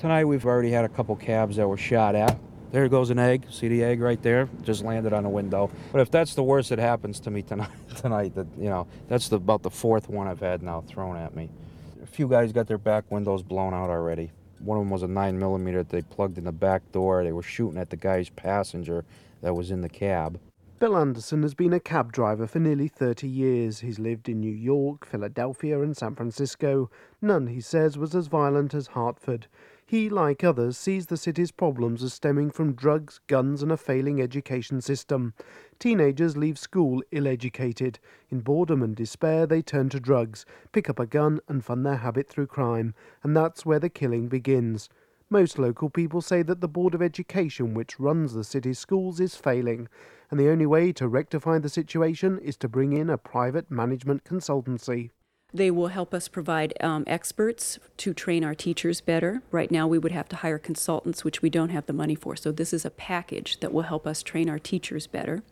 Tonight we've already had a couple cabs that were shot at. There goes an egg. See the egg right there? Just landed on a window. But if that's the worst that happens to me tonight, tonight, that you know, that's the, about the fourth one I've had now thrown at me. A few guys got their back windows blown out already. One of them was a nine millimeter that they plugged in the back door. They were shooting at the guy's passenger that was in the cab. Bill Anderson has been a cab driver for nearly 30 years. He's lived in New York, Philadelphia, and San Francisco. None, he says, was as violent as Hartford. He, like others, sees the city's problems as stemming from drugs, guns, and a failing education system. Teenagers leave school ill educated. In boredom and despair, they turn to drugs, pick up a gun, and fund their habit through crime. And that's where the killing begins. Most local people say that the Board of Education, which runs the city's schools, is failing, and the only way to rectify the situation is to bring in a private management consultancy. They will help us provide um, experts to train our teachers better. Right now, we would have to hire consultants, which we don't have the money for. So, this is a package that will help us train our teachers better.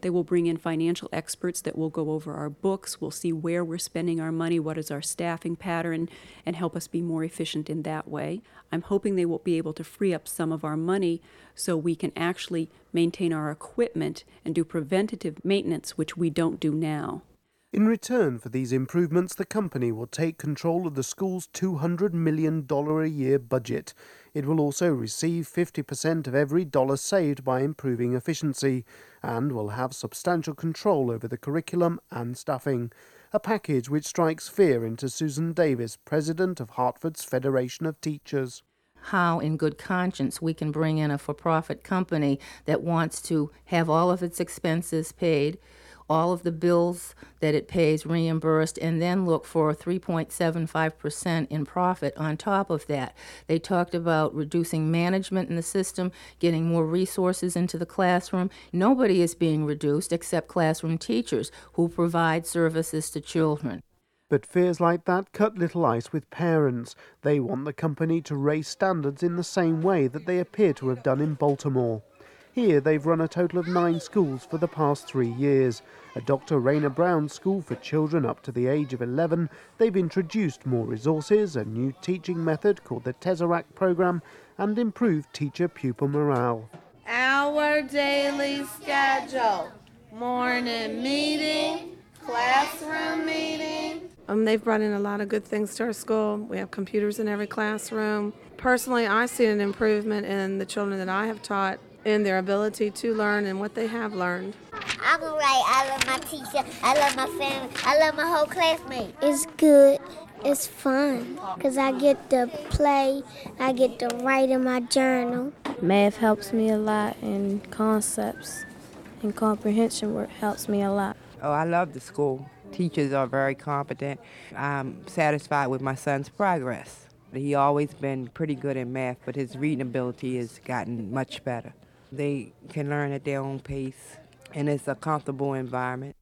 They will bring in financial experts that will go over our books. We'll see where we're spending our money, what is our staffing pattern, and help us be more efficient in that way. I'm hoping they will be able to free up some of our money so we can actually maintain our equipment and do preventative maintenance, which we don't do now. In return for these improvements, the company will take control of the school's $200 million a year budget. It will also receive 50% of every dollar saved by improving efficiency and will have substantial control over the curriculum and staffing. A package which strikes fear into Susan Davis, president of Hartford's Federation of Teachers how, in good conscience, we can bring in a for profit company that wants to have all of its expenses paid, all of the bills that it pays reimbursed, and then look for 3.75% in profit on top of that. They talked about reducing management in the system, getting more resources into the classroom. Nobody is being reduced except classroom teachers who provide services to children. But fears like that cut little ice with parents. They want the company to raise standards in the same way that they appear to have done in Baltimore. Here, they've run a total of nine schools for the past three years. At Dr. Rayner Browne's school for children up to the age of 11, they've introduced more resources, a new teaching method called the Tesseract program, and improved teacher pupil morale. Our daily schedule morning meeting, classroom meeting. Um, they've brought in a lot of good things to our school. We have computers in every classroom. Personally, I see an improvement in the children that I have taught in their ability to learn and what they have learned. I'm right. I love my teacher. I love my family. I love my whole classmates. It's good. It's fun because I get to play. I get to write in my journal. Math helps me a lot, and concepts and comprehension work helps me a lot. Oh, I love the school. Teachers are very competent. I'm satisfied with my son's progress. He always been pretty good in math, but his reading ability has gotten much better. They can learn at their own pace, and it's a comfortable environment.